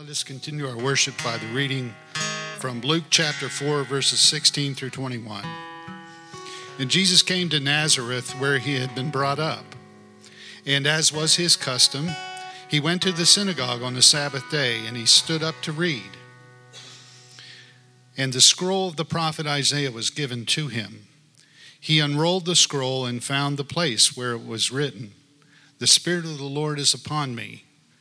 Let us continue our worship by the reading from Luke chapter 4, verses 16 through 21. And Jesus came to Nazareth where he had been brought up. And as was his custom, he went to the synagogue on the Sabbath day and he stood up to read. And the scroll of the prophet Isaiah was given to him. He unrolled the scroll and found the place where it was written The Spirit of the Lord is upon me,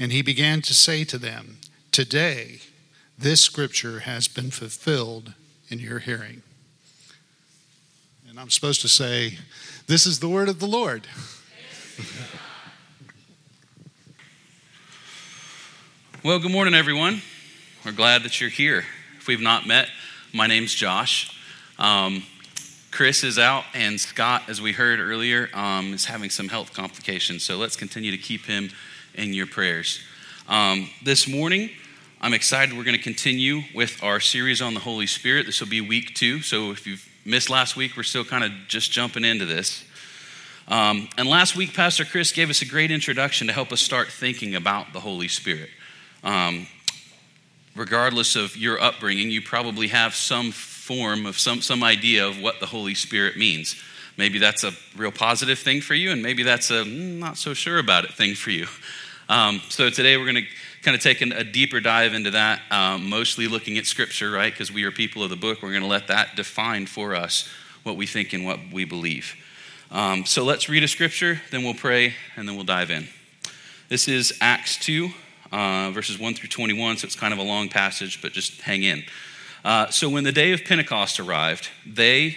And he began to say to them, Today, this scripture has been fulfilled in your hearing. And I'm supposed to say, This is the word of the Lord. Well, good morning, everyone. We're glad that you're here. If we've not met, my name's Josh. Um, Chris is out, and Scott, as we heard earlier, um, is having some health complications. So let's continue to keep him in your prayers. Um, this morning, I'm excited. We're going to continue with our series on the Holy Spirit. This will be week two. So if you've missed last week, we're still kind of just jumping into this. Um, and last week, Pastor Chris gave us a great introduction to help us start thinking about the Holy Spirit. Um, regardless of your upbringing, you probably have some form of some, some idea of what the Holy Spirit means. Maybe that's a real positive thing for you, and maybe that's a mm, not so sure about it thing for you. Um, so today we're going to kind of take a deeper dive into that, um, mostly looking at Scripture, right? Because we are people of the book. We're going to let that define for us what we think and what we believe. Um, so let's read a Scripture, then we'll pray, and then we'll dive in. This is Acts 2, uh, verses 1 through 21, so it's kind of a long passage, but just hang in. Uh, so when the day of Pentecost arrived, they,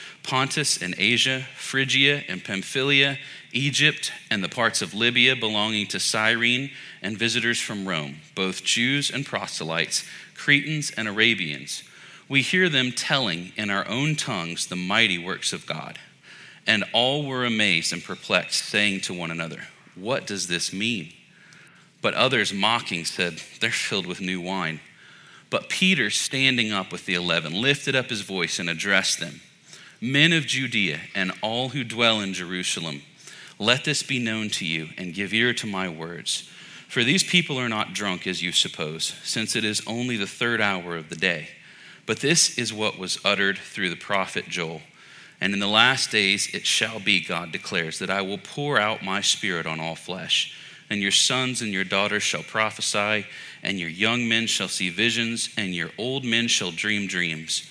Pontus and Asia, Phrygia and Pamphylia, Egypt and the parts of Libya belonging to Cyrene, and visitors from Rome, both Jews and proselytes, Cretans and Arabians. We hear them telling in our own tongues the mighty works of God. And all were amazed and perplexed, saying to one another, What does this mean? But others, mocking, said, They're filled with new wine. But Peter, standing up with the eleven, lifted up his voice and addressed them Men of Judea and all who dwell in Jerusalem, let this be known to you and give ear to my words. For these people are not drunk as you suppose, since it is only the third hour of the day. But this is what was uttered through the prophet Joel. And in the last days it shall be, God declares, that I will pour out my spirit on all flesh and your sons and your daughters shall prophesy, and your young men shall see visions, and your old men shall dream dreams.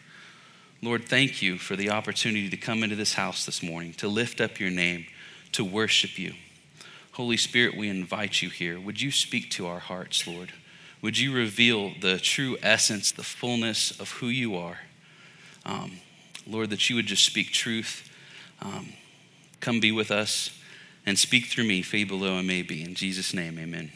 Lord, thank you for the opportunity to come into this house this morning, to lift up your name, to worship you. Holy Spirit, we invite you here. Would you speak to our hearts, Lord? Would you reveal the true essence, the fullness of who you are? Um, Lord, that you would just speak truth. Um, come be with us and speak through me, fade below I may be. In Jesus' name, amen.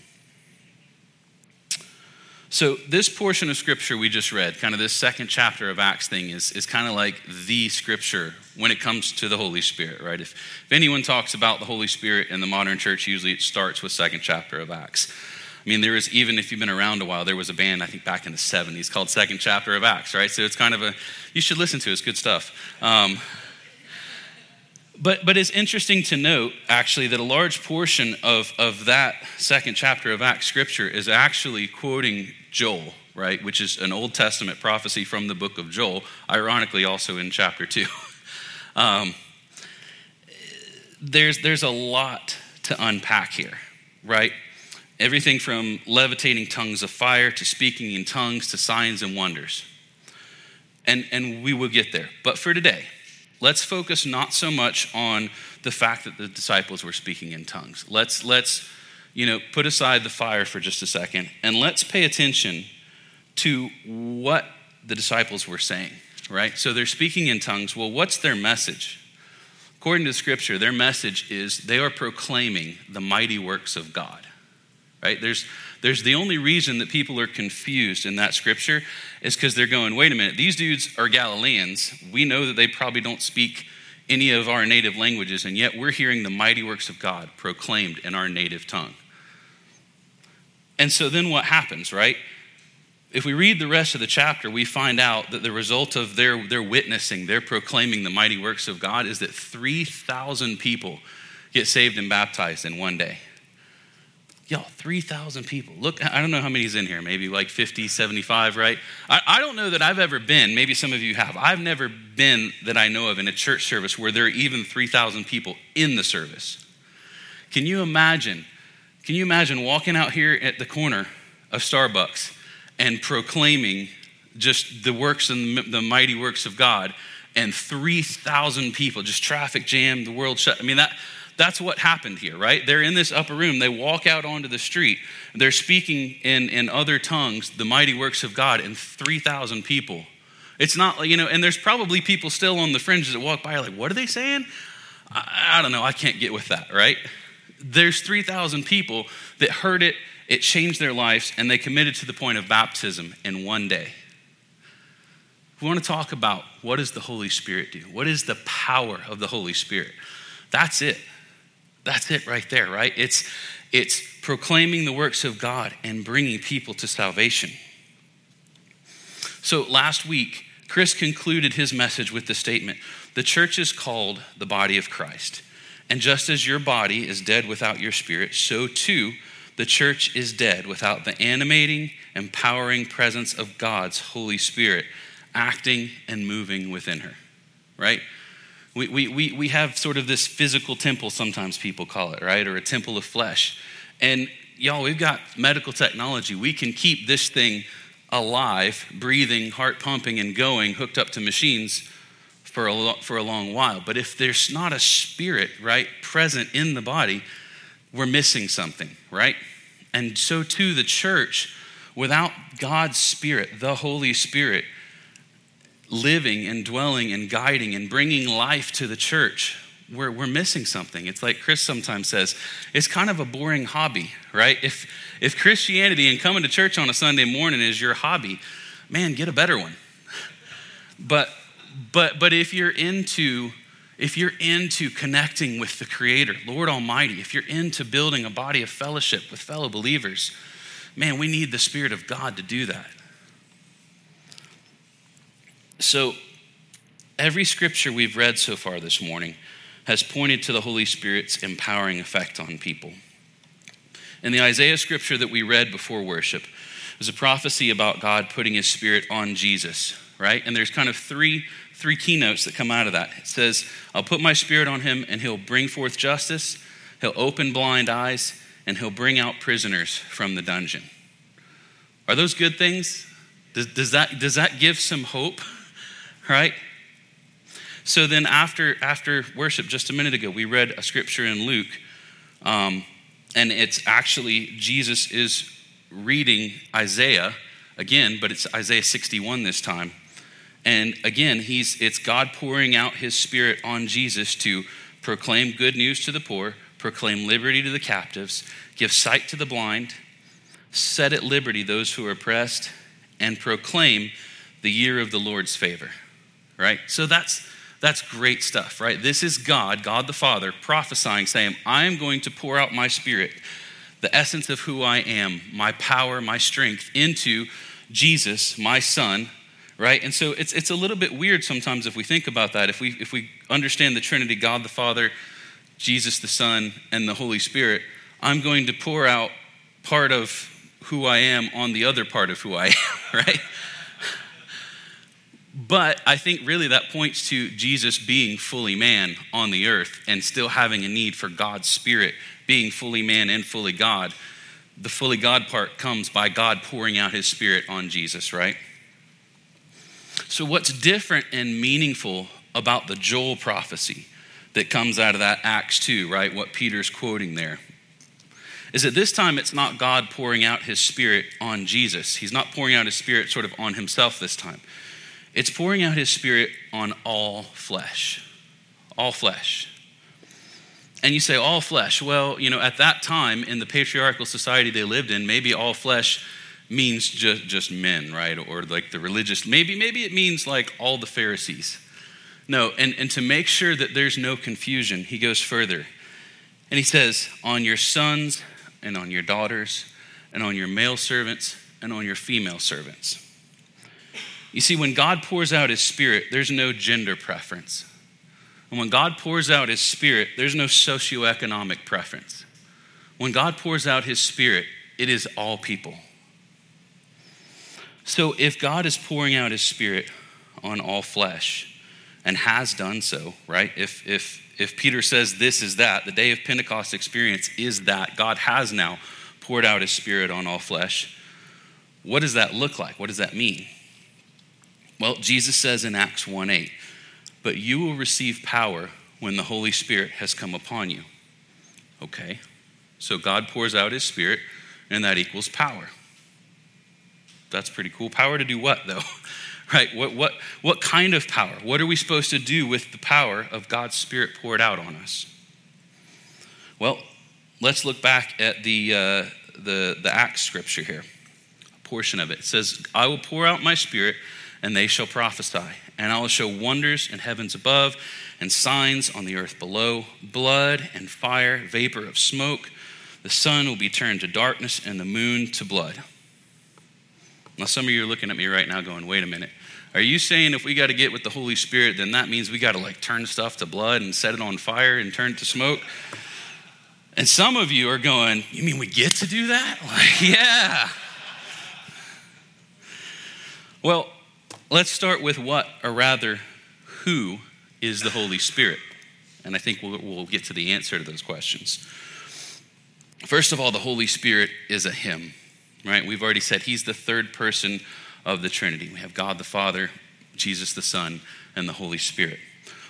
So, this portion of scripture we just read, kind of this second chapter of Acts thing, is, is kind of like the scripture when it comes to the Holy Spirit, right? If, if anyone talks about the Holy Spirit in the modern church, usually it starts with second chapter of Acts. I mean, there is, even if you've been around a while, there was a band, I think back in the 70s, called Second Chapter of Acts, right? So it's kind of a, you should listen to it, it's good stuff. Um, but, but it's interesting to note, actually, that a large portion of, of that second chapter of Acts scripture is actually quoting Joel, right? Which is an Old Testament prophecy from the book of Joel, ironically, also in chapter 2. um, there's, there's a lot to unpack here, right? Everything from levitating tongues of fire to speaking in tongues to signs and wonders. And, and we will get there. But for today, let's focus not so much on the fact that the disciples were speaking in tongues. Let's, let's you know, put aside the fire for just a second and let's pay attention to what the disciples were saying, right? So they're speaking in tongues. Well, what's their message? According to scripture, their message is they are proclaiming the mighty works of God, right? There's, there's the only reason that people are confused in that scripture is because they're going, wait a minute, these dudes are Galileans. We know that they probably don't speak any of our native languages, and yet we're hearing the mighty works of God proclaimed in our native tongue. And so then what happens, right? If we read the rest of the chapter, we find out that the result of their, their witnessing, their proclaiming the mighty works of God is that 3,000 people get saved and baptized in one day. Y'all, 3,000 people. Look, I don't know how many's in here, maybe like 50, 75, right? I, I, don't know that I've ever been, maybe some of you have. I've never been that I know of in a church service where there are even 3,000 people in the service. Can you imagine? Can you imagine walking out here at the corner of Starbucks and proclaiming just the works and the mighty works of God and 3,000 people, just traffic jam, the world shut? I mean, that that's what happened here, right? They're in this upper room. They walk out onto the street. They're speaking in, in other tongues, the mighty works of God, and 3,000 people. It's not like, you know, and there's probably people still on the fringes that walk by, like, what are they saying? I, I don't know. I can't get with that, right? There's 3,000 people that heard it, it changed their lives, and they committed to the point of baptism in one day. We want to talk about what does the Holy Spirit do? What is the power of the Holy Spirit? That's it. That's it right there, right? It's, it's proclaiming the works of God and bringing people to salvation. So last week, Chris concluded his message with the statement The church is called the body of Christ. And just as your body is dead without your spirit, so too the church is dead without the animating, empowering presence of God's Holy Spirit acting and moving within her, right? We, we, we, we have sort of this physical temple, sometimes people call it, right? Or a temple of flesh. And y'all, we've got medical technology. We can keep this thing alive, breathing, heart pumping, and going, hooked up to machines for a, for a long while. But if there's not a spirit, right, present in the body, we're missing something, right? And so too, the church, without God's Spirit, the Holy Spirit, living and dwelling and guiding and bringing life to the church, we're, we're missing something. It's like Chris sometimes says, it's kind of a boring hobby, right? If, if Christianity and coming to church on a Sunday morning is your hobby, man, get a better one. But, but, but if you're into if you're into connecting with the Creator, Lord Almighty, if you're into building a body of fellowship with fellow believers, man, we need the Spirit of God to do that. So, every scripture we've read so far this morning has pointed to the Holy Spirit's empowering effect on people. In the Isaiah scripture that we read before worship, there's a prophecy about God putting his spirit on Jesus, right? And there's kind of three three keynotes that come out of that. It says, I'll put my spirit on him and he'll bring forth justice, he'll open blind eyes, and he'll bring out prisoners from the dungeon. Are those good things? Does, does, that, does that give some hope? right? So then, after, after worship, just a minute ago, we read a scripture in Luke, um, and it's actually Jesus is reading Isaiah again, but it's Isaiah 61 this time. And again, he's, it's God pouring out his spirit on Jesus to proclaim good news to the poor, proclaim liberty to the captives, give sight to the blind, set at liberty those who are oppressed, and proclaim the year of the Lord's favor. Right? So that's that's great stuff, right? This is God, God the Father, prophesying, saying, I am going to pour out my spirit, the essence of who I am, my power, my strength, into Jesus, my son, right? And so it's, it's a little bit weird sometimes if we think about that. If we, if we understand the Trinity, God the Father, Jesus the Son, and the Holy Spirit, I'm going to pour out part of who I am on the other part of who I am, right? But I think really that points to Jesus being fully man on the earth and still having a need for God's Spirit, being fully man and fully God. The fully God part comes by God pouring out his Spirit on Jesus, right? So, what's different and meaningful about the Joel prophecy that comes out of that Acts 2, right? What Peter's quoting there is that this time it's not God pouring out his Spirit on Jesus. He's not pouring out his Spirit sort of on himself this time. It's pouring out his Spirit on all flesh. All flesh. And you say, all flesh. Well, you know, at that time in the patriarchal society they lived in, maybe all flesh means just, just men, right? Or like the religious, maybe, maybe it means like all the Pharisees. No, and, and to make sure that there's no confusion, he goes further. And he says, On your sons and on your daughters and on your male servants and on your female servants. You see, when God pours out his spirit, there's no gender preference. And when God pours out his spirit, there's no socioeconomic preference. When God pours out his spirit, it is all people. So if God is pouring out his spirit on all flesh and has done so, right? If if if Peter says this is that, the day of Pentecost experience is that God has now poured out his spirit on all flesh. What does that look like? What does that mean? Well, Jesus says in Acts 1 8, but you will receive power when the Holy Spirit has come upon you. Okay, so God pours out his spirit, and that equals power. That's pretty cool. Power to do what, though? right? What, what, what kind of power? What are we supposed to do with the power of God's Spirit poured out on us? Well, let's look back at the, uh, the, the Acts scripture here, a portion of it. It says, I will pour out my Spirit, and they shall prophesy, and I will show wonders in heavens above and signs on the earth below blood and fire, vapor of smoke. The sun will be turned to darkness, and the moon to blood now, some of you are looking at me right now going, wait a minute. Are you saying if we got to get with the Holy Spirit, then that means we got to like turn stuff to blood and set it on fire and turn it to smoke? And some of you are going, you mean we get to do that? Like, yeah. Well, let's start with what, or rather, who is the Holy Spirit? And I think we'll, we'll get to the answer to those questions. First of all, the Holy Spirit is a Him right? We've already said he's the third person of the Trinity. We have God the Father, Jesus the Son, and the Holy Spirit.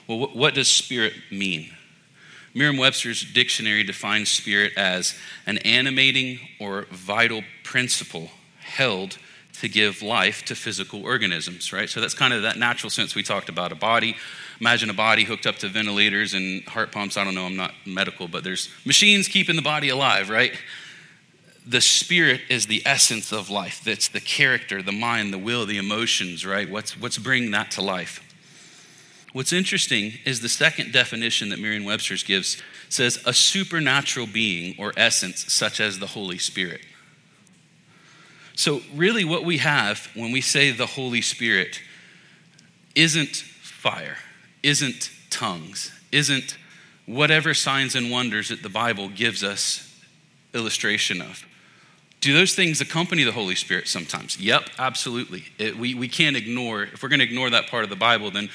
Well, what does spirit mean? Merriam Webster's dictionary defines spirit as an animating or vital principle held to give life to physical organisms, right? So that's kind of that natural sense we talked about a body. Imagine a body hooked up to ventilators and heart pumps. I don't know, I'm not medical, but there's machines keeping the body alive, right? the spirit is the essence of life. That's the character, the mind, the will, the emotions, right? What's, what's bringing that to life? What's interesting is the second definition that Merriam Webster's gives says a supernatural being or essence, such as the Holy Spirit. So, really, what we have when we say the Holy Spirit isn't fire, isn't tongues, isn't whatever signs and wonders that the Bible gives us illustration of. Do those things accompany the Holy Spirit sometimes? Yep, absolutely. It, we, we can't ignore, if we're going to ignore that part of the Bible, then,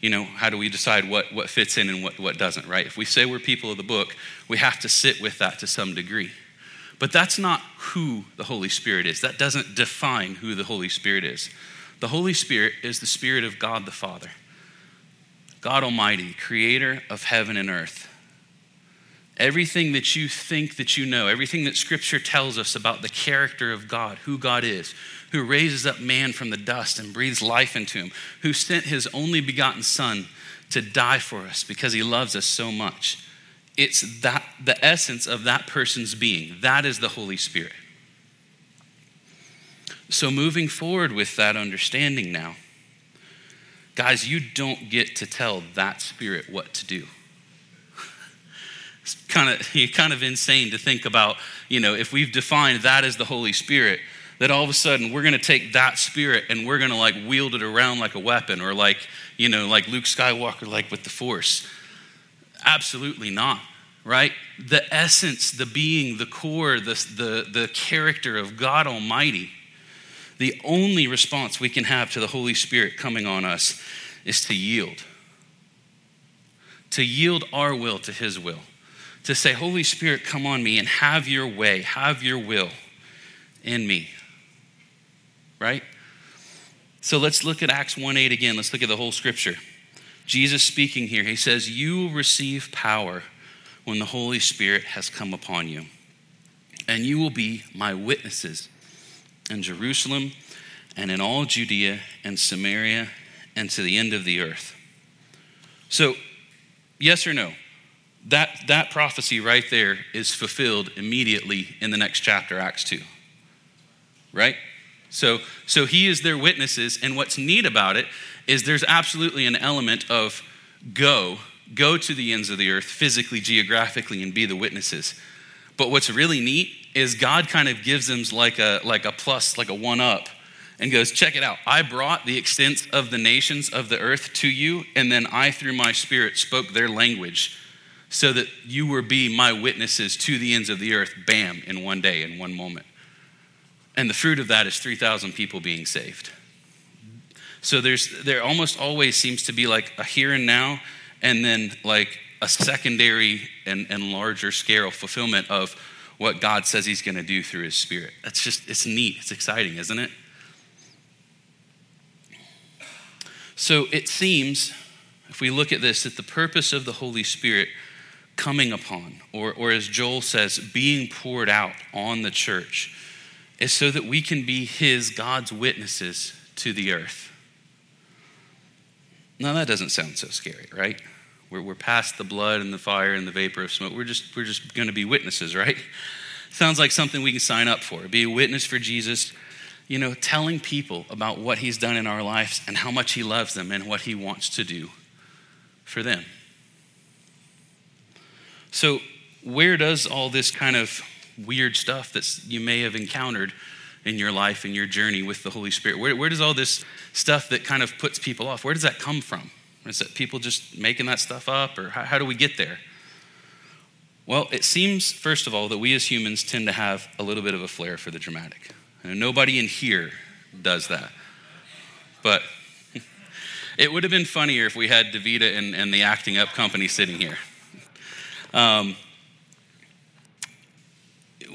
you know, how do we decide what, what fits in and what, what doesn't, right? If we say we're people of the book, we have to sit with that to some degree. But that's not who the Holy Spirit is. That doesn't define who the Holy Spirit is. The Holy Spirit is the Spirit of God the Father, God Almighty, creator of heaven and earth. Everything that you think that you know, everything that Scripture tells us about the character of God, who God is, who raises up man from the dust and breathes life into him, who sent his only begotten Son to die for us because he loves us so much. It's that the essence of that person's being. That is the Holy Spirit. So moving forward with that understanding now, guys, you don't get to tell that spirit what to do. It's kind of kind of insane to think about, you know, if we've defined that as the Holy Spirit, that all of a sudden we're going to take that spirit and we're going to like wield it around like a weapon or like, you know, like Luke Skywalker, like with the Force. Absolutely not, right? The essence, the being, the core, the, the, the character of God Almighty, the only response we can have to the Holy Spirit coming on us is to yield. To yield our will to His will. To say, Holy Spirit, come on me and have your way, have your will in me right? So let's look at Acts 1 8 again. Let's look at the whole scripture. Jesus speaking here, he says, You will receive power when the Holy Spirit has come upon you, and you will be my witnesses in Jerusalem and in all Judea and Samaria and to the end of the earth. So, yes or no? That, that prophecy right there is fulfilled immediately in the next chapter, Acts 2. Right? So, so he is their witnesses. And what's neat about it is there's absolutely an element of go, go to the ends of the earth physically, geographically, and be the witnesses. But what's really neat is God kind of gives them like a, like a plus, like a one up, and goes, check it out. I brought the extent of the nations of the earth to you, and then I, through my spirit, spoke their language so that you will be my witnesses to the ends of the earth, bam, in one day, in one moment. And the fruit of that is 3,000 people being saved. So there's there almost always seems to be like a here and now, and then like a secondary and, and larger scale fulfillment of what God says He's going to do through His Spirit. That's just, it's neat. It's exciting, isn't it? So it seems, if we look at this, that the purpose of the Holy Spirit coming upon, or, or as Joel says, being poured out on the church, is so that we can be His, God's witnesses to the earth. Now, that doesn't sound so scary, right? We're, we're past the blood and the fire and the vapor of smoke. We're just, we're just going to be witnesses, right? Sounds like something we can sign up for. Be a witness for Jesus, you know, telling people about what He's done in our lives and how much He loves them and what He wants to do for them. So, where does all this kind of weird stuff that you may have encountered in your life in your journey with the Holy Spirit? Where, where does all this stuff that kind of puts people off, where does that come from? Is it people just making that stuff up, or how, how do we get there? Well, it seems, first of all, that we as humans tend to have a little bit of a flair for the dramatic. And nobody in here does that. But it would have been funnier if we had Davida and, and the acting up company sitting here. Um,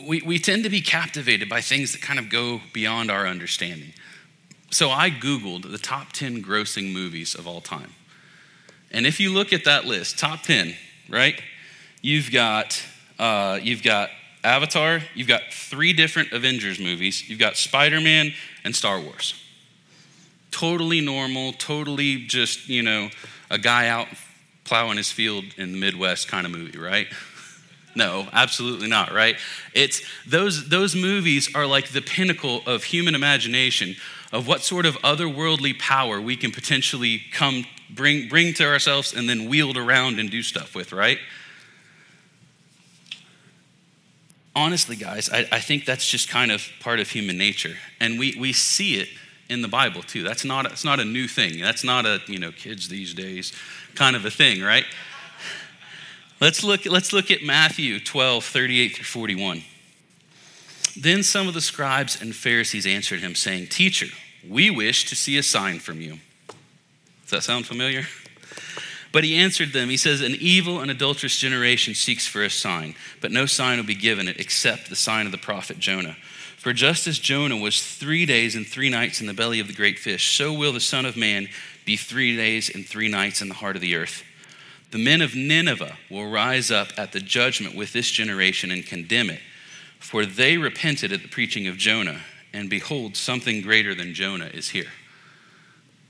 we, we tend to be captivated by things that kind of go beyond our understanding. So I Googled the top 10 grossing movies of all time. And if you look at that list, top 10, right? You've got, uh, you've got Avatar, you've got three different Avengers movies, you've got Spider Man and Star Wars. Totally normal, totally just, you know, a guy out plowing his field in the Midwest kind of movie, right? No, absolutely not, right? It's those those movies are like the pinnacle of human imagination of what sort of otherworldly power we can potentially come bring bring to ourselves and then wield around and do stuff with, right? Honestly, guys, I, I think that's just kind of part of human nature. And we, we see it in the Bible too. That's not, it's not a new thing. That's not a, you know, kids these days kind of a thing, right? Let's look, let's look at Matthew 12, 38 through 41. Then some of the scribes and Pharisees answered him, saying, Teacher, we wish to see a sign from you. Does that sound familiar? But he answered them, He says, An evil and adulterous generation seeks for a sign, but no sign will be given it except the sign of the prophet Jonah. For just as Jonah was three days and three nights in the belly of the great fish, so will the Son of Man be three days and three nights in the heart of the earth. The men of Nineveh will rise up at the judgment with this generation and condemn it, for they repented at the preaching of Jonah, and behold, something greater than Jonah is here.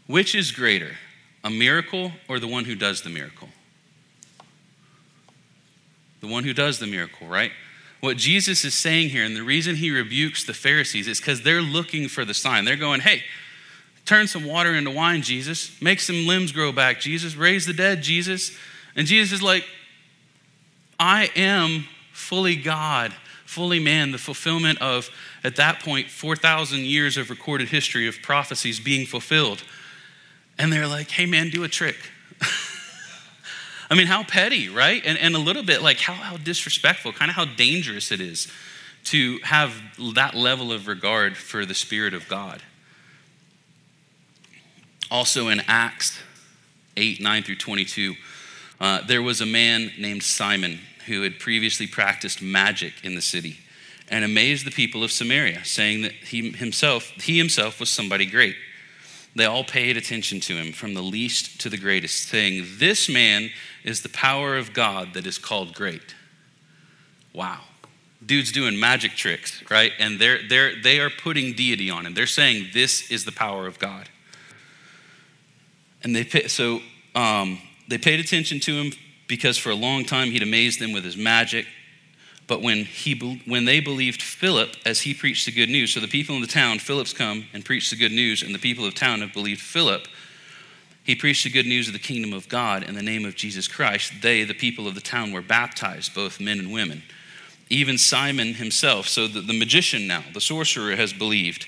Which is greater, A miracle or the one who does the miracle? The one who does the miracle, right? What Jesus is saying here, and the reason he rebukes the Pharisees is because they're looking for the sign. They're going, hey, turn some water into wine, Jesus. Make some limbs grow back, Jesus. Raise the dead, Jesus. And Jesus is like, I am fully God, fully man, the fulfillment of, at that point, 4,000 years of recorded history of prophecies being fulfilled. And they're like, hey, man, do a trick. I mean, how petty, right? And, and a little bit like how, how disrespectful, kind of how dangerous it is to have that level of regard for the Spirit of God. Also in Acts 8, 9 through 22, uh, there was a man named Simon who had previously practiced magic in the city and amazed the people of Samaria, saying that he himself, he himself was somebody great. They all paid attention to him, from the least to the greatest, saying, This man is the power of God that is called great. Wow. Dude's doing magic tricks, right? And they're, they're, they are putting deity on him. They're saying, This is the power of God. And they so um, they paid attention to him because for a long time he'd amazed them with his magic. But when, he, when they believed Philip as he preached the good news, so the people in the town, Philip's come and preached the good news, and the people of town have believed Philip. He preached the good news of the kingdom of God in the name of Jesus Christ. They, the people of the town, were baptized, both men and women. Even Simon himself, so the, the magician now, the sorcerer, has believed.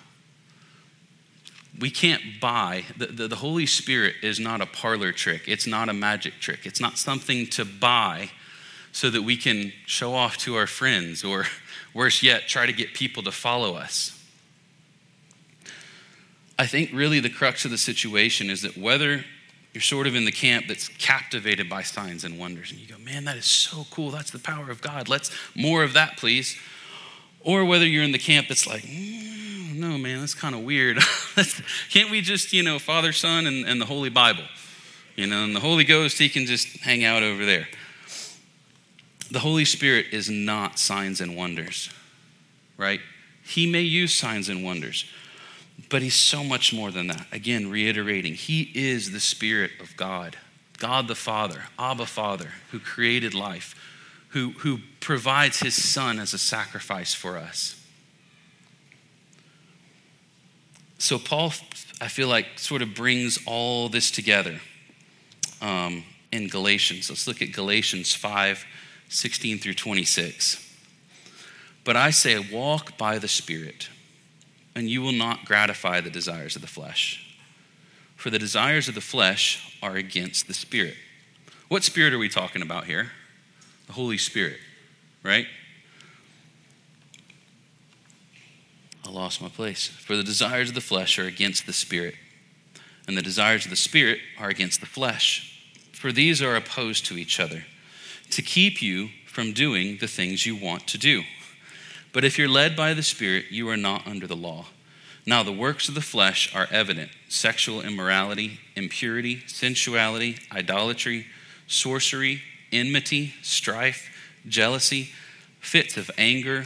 We can't buy, the, the, the Holy Spirit is not a parlor trick, it's not a magic trick, it's not something to buy so that we can show off to our friends or Worse yet, try to get people to follow us. I think really the crux of the situation is that whether you're sort of in the camp that's captivated by signs and wonders, and you go, man, that is so cool. That's the power of God. Let's more of that, please. Or whether you're in the camp that's like, mm, no, man, that's kind of weird. Can't we just, you know, Father, Son, and, and the Holy Bible? You know, and the Holy Ghost, he can just hang out over there. The Holy Spirit is not signs and wonders, right? He may use signs and wonders, but he's so much more than that. Again, reiterating, he is the Spirit of God, God the Father, Abba Father, who created life, who, who provides his Son as a sacrifice for us. So, Paul, I feel like, sort of brings all this together um, in Galatians. Let's look at Galatians 5 16 through 26. But I say, walk by the Spirit, and you will not gratify the desires of the flesh. For the desires of the flesh are against the Spirit. What Spirit are we talking about here? The Holy Spirit, right? I lost my place. For the desires of the flesh are against the Spirit, and the desires of the Spirit are against the flesh. For these are opposed to each other to keep you from doing the things you want to do. But if you're led by the Spirit, you are not under the law. Now, the works of the flesh are evident sexual immorality, impurity, sensuality, idolatry, sorcery, enmity, strife, jealousy, fits of anger,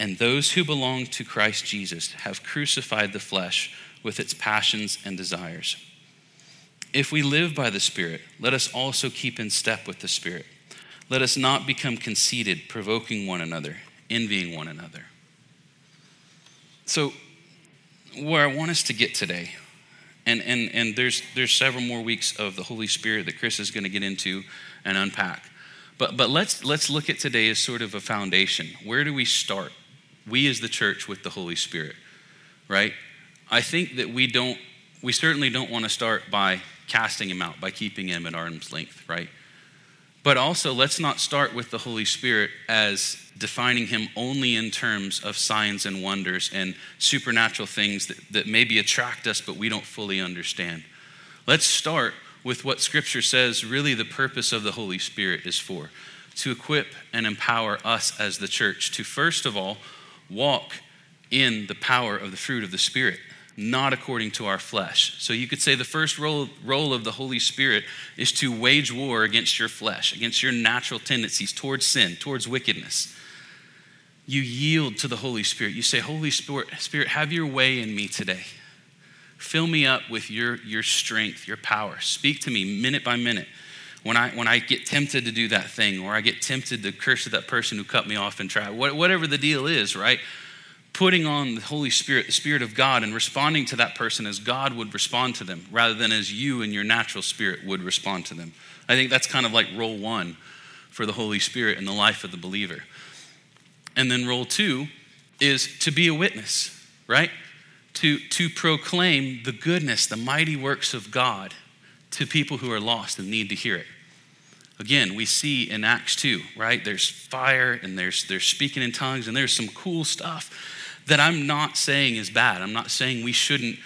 And those who belong to Christ Jesus have crucified the flesh with its passions and desires. If we live by the Spirit, let us also keep in step with the Spirit. Let us not become conceited, provoking one another, envying one another. So, where I want us to get today, and, and, and there's, there's several more weeks of the Holy Spirit that Chris is going to get into and unpack. But, but let's, let's look at today as sort of a foundation. Where do we start? We as the church with the Holy Spirit, right? I think that we don't, we certainly don't want to start by casting him out, by keeping him at arm's length, right? But also, let's not start with the Holy Spirit as defining him only in terms of signs and wonders and supernatural things that, that maybe attract us, but we don't fully understand. Let's start with what Scripture says really the purpose of the Holy Spirit is for to equip and empower us as the church to, first of all, walk in the power of the fruit of the Spirit, not according to our flesh. So you could say the first role, role of the Holy Spirit is to wage war against your flesh, against your natural tendencies towards sin, towards wickedness. You yield to the Holy Spirit. You say, Holy Spirit, have your way in me today. Fill me up with your, your strength, your power. Speak to me minute by minute. When I, when I get tempted to do that thing, or I get tempted to curse at that person who cut me off and try, whatever the deal is, right? Putting on the Holy Spirit, the Spirit of God, and responding to that person as God would respond to them, rather than as you and your natural spirit would respond to them. I think that's kind of like role one for the Holy Spirit in the life of the believer. And then role two is to be a witness, right? to, to proclaim the goodness, the mighty works of God to people who are lost and need to hear it. Again, we see in Acts 2, right? There's fire and there's, there's speaking in tongues and there's some cool stuff that I'm not saying is bad. I'm not saying we shouldn't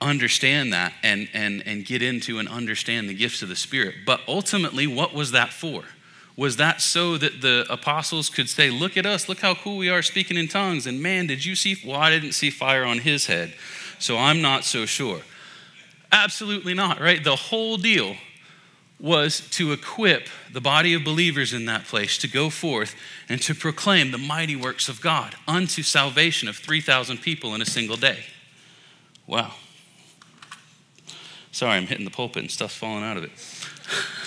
understand that and, and, and get into and understand the gifts of the Spirit. But ultimately, what was that for? Was that so that the apostles could say, Look at us, look how cool we are speaking in tongues? And man, did you see? Well, I didn't see fire on his head, so I'm not so sure. Absolutely not, right? The whole deal was to equip the body of believers in that place to go forth and to proclaim the mighty works of God unto salvation of 3,000 people in a single day. Wow. Sorry, I'm hitting the pulpit and stuff's falling out of it.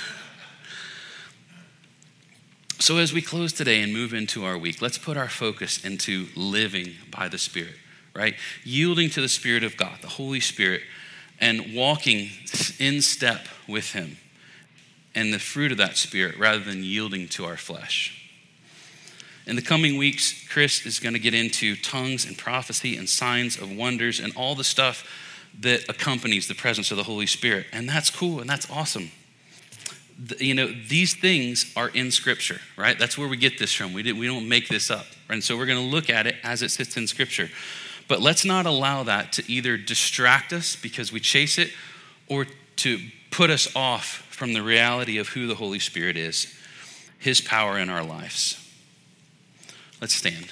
So, as we close today and move into our week, let's put our focus into living by the Spirit, right? Yielding to the Spirit of God, the Holy Spirit, and walking in step with Him and the fruit of that Spirit rather than yielding to our flesh. In the coming weeks, Chris is going to get into tongues and prophecy and signs of wonders and all the stuff that accompanies the presence of the Holy Spirit. And that's cool and that's awesome you know, these things are in Scripture, right? That's where we get this from. We, did, we don't make this up. And so we're going to look at it as it sits in Scripture. But let's not allow that to either distract us because we chase it or to put us off from the reality of who the Holy Spirit is, His power in our lives. Let's stand.